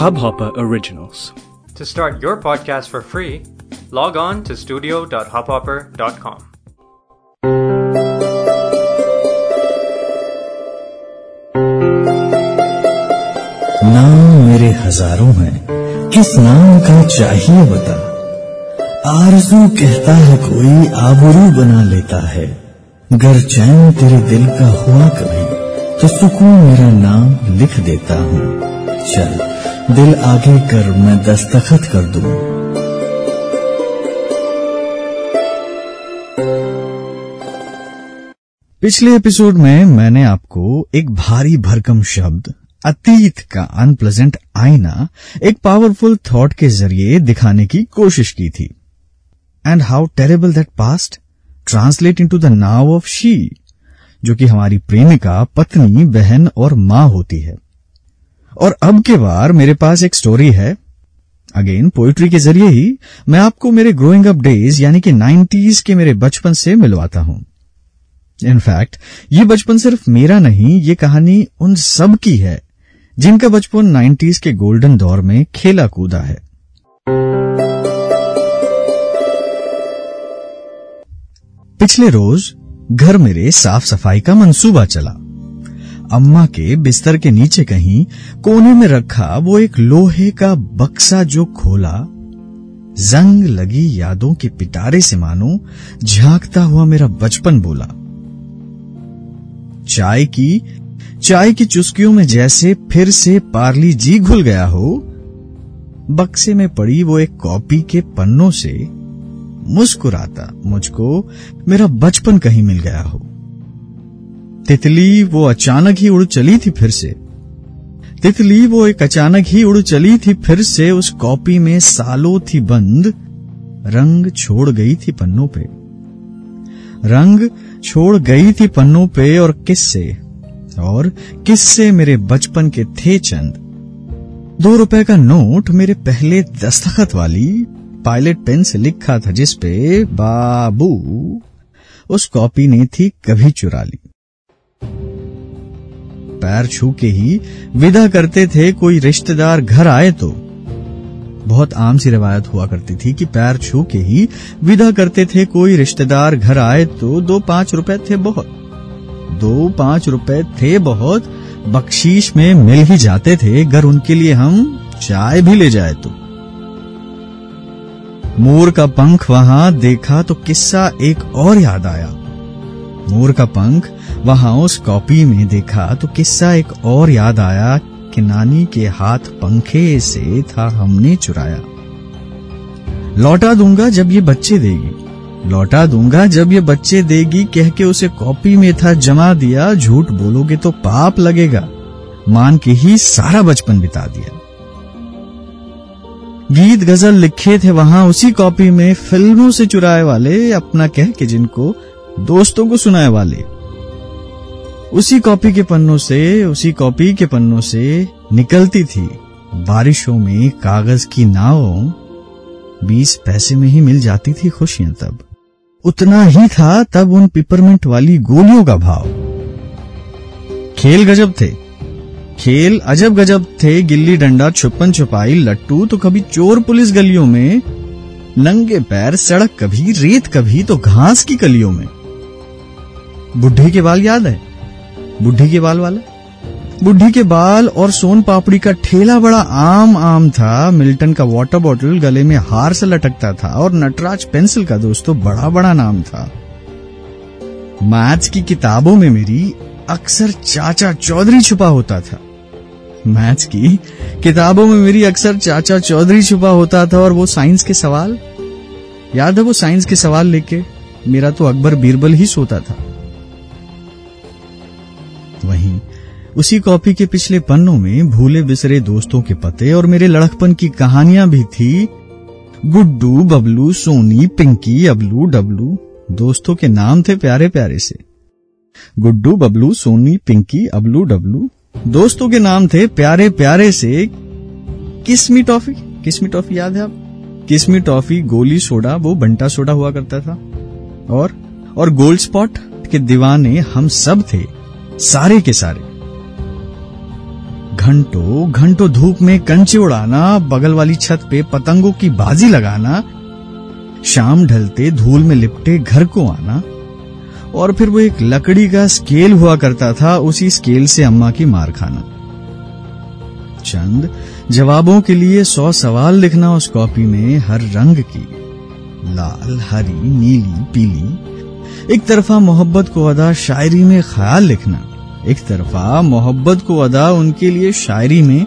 Hubhopper Originals. To start your podcast for free, log on to studio.hubhopper.com. नाम मेरे हज़ारों हैं किस नाम का चाहिए बता आरज़ू कहता है कोई आबरू बना लेता है गर चैन तेरे दिल का हुआ कभी तो सुकून मेरा नाम लिख देता हूँ। चल, दिल आगे कर, मैं दस्तखत कर दूँ। पिछले एपिसोड में मैंने आपको एक भारी भरकम शब्द, अतीत का अनप्लेजेंट आईना, एक पावरफुल थॉट के ज़रिए दिखाने की कोशिश की थी। And how terrible that past translate into the now of she जो कि हमारी प्रेमिका, पत्नी, बहन और माँ होती है। और अब के बार मेरे पास एक स्टोरी है। अगेन पोइट्री के ज़रिए ही मैं आपको मेरे ग्रोइंग अप डेज़ यानी कि नाइन्टीज के मेरे बचपन से मिलवाता हूँ। इनफैक्ट ये बचपन सिर्फ़ मेरा नहीं, ये कहानी उन सब की है, जिनका बचपन नाइन्टीज के गोल्डन दौर में खेला कूदा है। पिछले रोज घर मेरे साफ़ सफ़ाई का मंसूबा चला। अम्मा के बिस्तर के नीचे कहीं कोने में रखा वो एक लोहे का बक्सा जो खोला। जंग लगी यादों के पिटारे से मानो झांकता हुआ मेरा बचपन बोला। चाय की चाय की चुस्कियों में जैसे फिर से पार्ली जी घुल गया हो। बक्से में पड़ी वो एक कॉपी के पन्नों से मुस्कुराता मुझको, मेरा बचपन कहीं मिल गया हो। तितली वो अचानक ही उड़ चली थी फिर से। तितली वो एक अचानक ही उड़ चली थी फिर से, उस कॉपी में सालों थी बंद, रंग छोड़ गई थी पन्नों पे। रंग छोड़ गई थी पन्नों पे और किस्से और किस्से मेरे बचपन के थे चंद। दो रुपए का नोट मेरे पहले दस्तखत वाली पायलट पेन से लिखा था जिसपे बाबू, उस कॉपी ने थी कभी चुरा ली। पैर छू के ही विदा करते थे कोई रिश्तेदार घर आए तो। बहुत आम सी रिवायत हुआ करती थी कि पैर छू के ही विदा करते थे कोई रिश्तेदार घर आए तो दो पाँच रुपए थे बहुत। दो पाँच रुपए थे बहुत, बख्शीश में मिल ही जाते थे अगर उनके लिए हम चाय भी ले जाए तो। मोर का पंख वहाँ देखा तो किस्सा एक और याद आया। मोर का पंख वहाँ उस कॉपी में देखा तो किस्सा एक और याद आया कि नानी के हाथ पंखे से था हमने चुराया। लौटा दूँगा जब ये बच्चे देगी। लौटा दूँगा जब ये बच्चे देगी, कह के उसे कॉपी में था जमा दिया, झूठ बोलोगे तो पाप लगेगा। मान के ही सारा बचपन बिता दिया। गीत गज़ल लिखे थे वहाँ, उसी कॉपी में फ़िल्मों से चुराए वाले, अपना कह के जिनको दोस्तों को सुनाए वाले। उसी कॉपी के पन्नों से, उसी कॉपी के पन्नों से निकलती थी। बारिशों में कागज़ की नाव, बीस पैसे में ही मिल जाती थी खुशियाँ तब। उतना ही था तब उन पिपरमिंट वाली गोलियों का भाव। खेल गजब थे। खेल अजब गजब थे, गिल्ली डंडा, छुपन छुपाई, लट्टू तो कभी चोर पुलिस गलियों में, नंगे पैर सड़क कभी, रेत कभी तो घास की कलियों में। बुढ़ी के बाल याद है? बुढ़ी के बाल वाला? बुढ़ी के बाल और सोन पापड़ी का ठेला बड़ा आम आम था, मिल्टन का वाटर बॉटल गले में हार से लटकता था और नटराज पेंसिल का दोस्तों बड़ा बड़ा नाम था। मैथ्स की किताबों में मेरी अक्सर चाचा चौधरी छुपा होता था। मैथ्स की। किताबों में मेरी अक्सर चाचा चौधरी छुपा होता था और वो साइंस के सवाल। याद है वो साइंस के सवाल लेके? मेरा तो अकबर बीरबल ही सोता था। वहीं, उसी कॉपी के पिछले पन्नों में भूले बिसरे दोस्तों के पते और मेरे लड़कपन की कहानियाँ भी थी। गुड्डू, बबलू, सोनी, पिंकी, अबलू, डबलू, दोस्तों के नाम थे प्यारे प्यारे से। गुड्डू, बबलू, सोनी, पिंकी, अबलू, डबलू दोस्तों के नाम थे प्यारे प्यारे से किसमी टॉफी? किसमी टॉफी याद है आप? किस्मी टॉफी? गोली सोडा, वो बंटा सोडा हुआ करता था। और और गोल्ड स्पॉट के दीवाने हम सब थे, सारे के सारे। घंटों घंटों धूप में कंचे उड़ाना, बगल वाली छत पे पतंगों की बाजी लगाना, शाम ढलते धूल में लिपटे घर को आना और फिर वो एक लकड़ी का स्केल हुआ करता था, उसी स्केल से अम्मा की मार खाना। चंद, जवाबों के लिए सौ सवाल लिखना उस कॉपी में हर रंग की। लाल, हरी, नीली, पीली। एक तरफा मोहब्बत को अदा शायरी में ख्याल लिखना। एक तरफा मोहब्बत को अदा उनके लिए शायरी में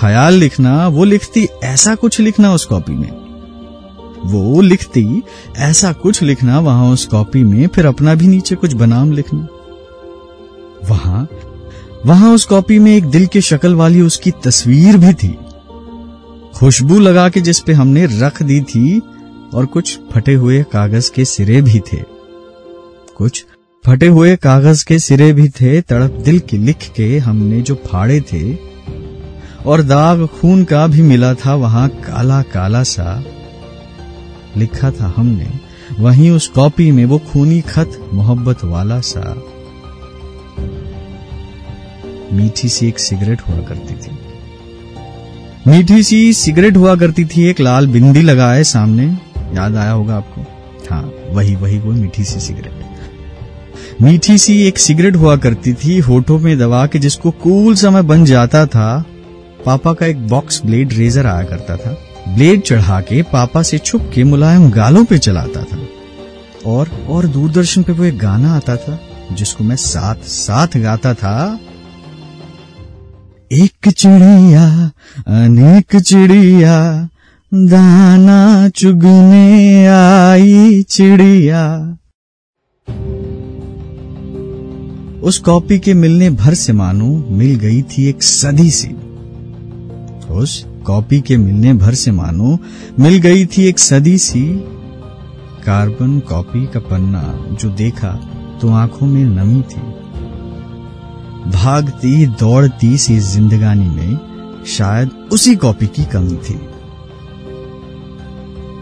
ख्याल लिखना। वो लिखती ऐसा कुछ लिखना उस कॉपी में। वो लिखती, ऐसा कुछ लिखना वहाँ उस कॉपी में, फिर अपना भी नीचे कुछ बनाम लिखना। वहाँ वहाँ उस कॉपी में एक दिल के शक्ल वाली उसकी तस्वीर भी थी। खुशबू लगा के जिस पे हमने रख दी थी, और कुछ फटे हुए कागज़ के सिरे भी थे। कुछ फटे हुए कागज़ के सिरे भी थे, तड़प दिल के लिख के हमने जो फाड़े थे। और दाग खून का भी मिला था वहाँ काला काला सा। लिखा था हमने, वहीं उस कॉपी में वो खूनी खत, मोहब्बत वाला सा। मीठी सी एक सिगरेट हुआ करती थी। मीठी सी सिगरेट हुआ करती थी, एक लाल बिंदी लगाए सामने। याद आया होगा आपको? हाँ वही वही वो मीठी सी सिगरेट। मीठी सी एक सिगरेट हुआ करती थी, होठों में दबा के जिसको कूल समय बन जाता था। पापा का एक बॉक्स ब्लेड रेजर आया करता था। ब्लेड चढ़ा के पापा से छुप के मुलायम गालों पे चलाता था। और और दूरदर्शन पे वो एक गाना आता था, जिसको मैं साथ साथ गाता था। एक चिड़िया, अनेक चिड़िया, दाना चुगने आई चिड़िया। उस कॉपी के मिलने भर से मानो मिल गई थी एक सदी सी। उस कॉपी के मिलने भर से मानो, मिल गई थी एक सदी सी कार्बन कॉपी का पन्ना जो देखा तो आँखों में नमी थी। भागती दौड़ती सी जिंदगानी में शायद उसी कॉपी की कमी थी।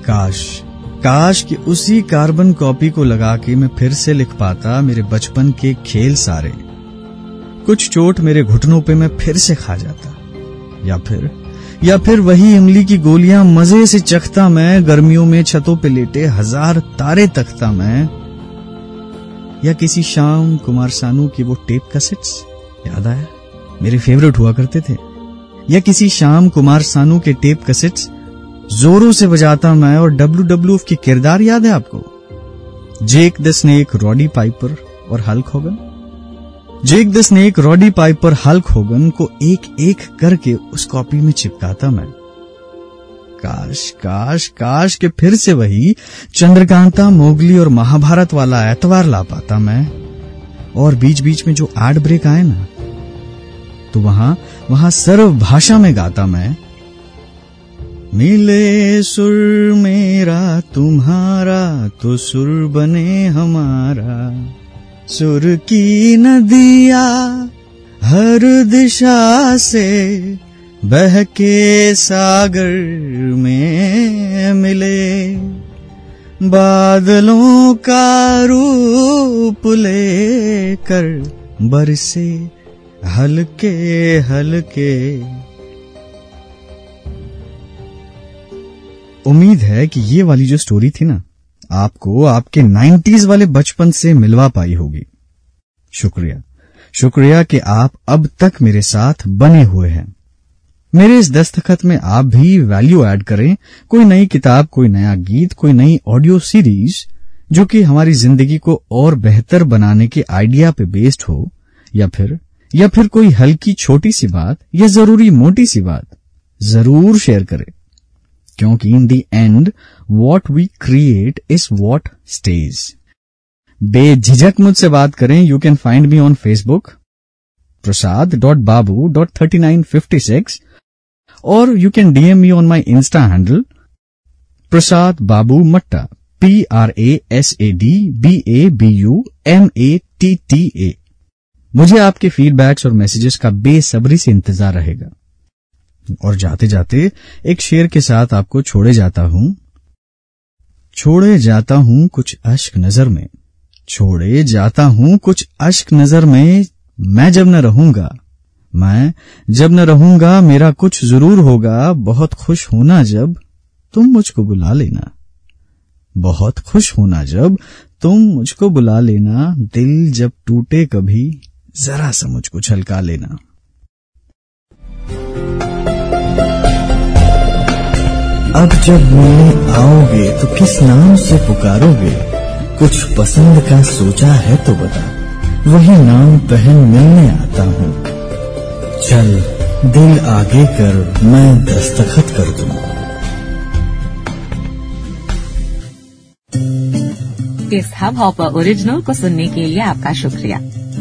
काश काश कि उसी कार्बन कॉपी को लगा के मैं फिर से लिख पाता मेरे बचपन के खेल सारे। कुछ चोट मेरे घुटनों पे मैं फिर से खा जाता, या फिर या फिर वही इमली की गोलियाँ मज़े से चखता मैं, गर्मियों में छतों पे लेटे हज़ार तारे तकता मैं। या किसी शाम कुमार सानू की वो टेप कैसेट्स याद आया? मेरे फेवरेट हुआ करते थे। या किसी शाम कुमार सानू के टेप कैसेट्स जोरों से बजाता मैं और डब्ल्यू डब्ल्यू की किरदार याद है आपको? Jake the Snake Roddy Piper और Hulk Hogan Jake the Snake Roddy Piper Hulk Hogan को एक एक करके उस कॉपी में चिपकाता मैं। काश काश काश के फिर से वही चंद्रकांता, मोगली और महाभारत वाला एतवार ला पाता मैं। और बीच बीच में जो एड ब्रेक आए ना तो वहाँ वहाँ सर्व भाषा में गाता मैं, मिले सुर मेरा, तुम्हारा तो सुर बने हमारा। सुर की नदिया हर दिशा से बह के सागर में मिले। बादलों का रूप लेकर बरसे हल्के हल्के। उम्मीद है कि ये वाली जो स्टोरी थी ना आपको आपके 90s वाले बचपन से मिलवा पाई होगी। शुक्रिया। शुक्रिया कि आप अब तक मेरे साथ बने हुए हैं। मेरे इस दस्तखत में आप भी वैल्यू ऐड करें। कोई नई किताब, कोई नया गीत, कोई नई ऑडियो सीरीज़ जो कि हमारी ज़िंदगी को और बेहतर बनाने के आइडिया पे बेस्ड हो, या फिर या फिर कोई हल्की छोटी सी बात, या ज़रूरी मोटी सी बात, ज़रूर शेयर करें। क्योंकि in the end what we create is what stage बेझिझक मुझसे बात करें you can find me on Facebook Prasad dot Babu dot thirty nine fifty six और you can DM me on my Insta handle Prasad Babu Matta P R A S A D B A B U M A T T A मुझे आपके feedbacks और messages का बेसब्री से इंतज़ार रहेगा। और जाते जाते एक शेर के साथ आपको छोड़े जाता हूँ। छोड़े जाता हूँ कुछ अश्क नज़र में। छोड़े जाता हूँ कुछ अश्क नज़र में, मैं जब न रहूँगा, मैं जब न रहूँगा, मेरा कुछ ज़रूर होगा, बहुत खुश होना जब तुम मुझको बुला लेना। बहुत खुश होना जब तुम मुझको बुला लेना, दिल जब टूटे कभी, जरा सा मुझको छलका लेना। अब जब मिलने आओगे तो किस नाम से पुकारोगे? कुछ पसंद का सोचा है तो बता। वही नाम पहन मिलने आता हूँ। चल, दिल आगे कर, मैं दस्तखत कर दूँ। इस हब हॉपर ओरिजिनल को सुनने के लिए आपका शुक्रिया।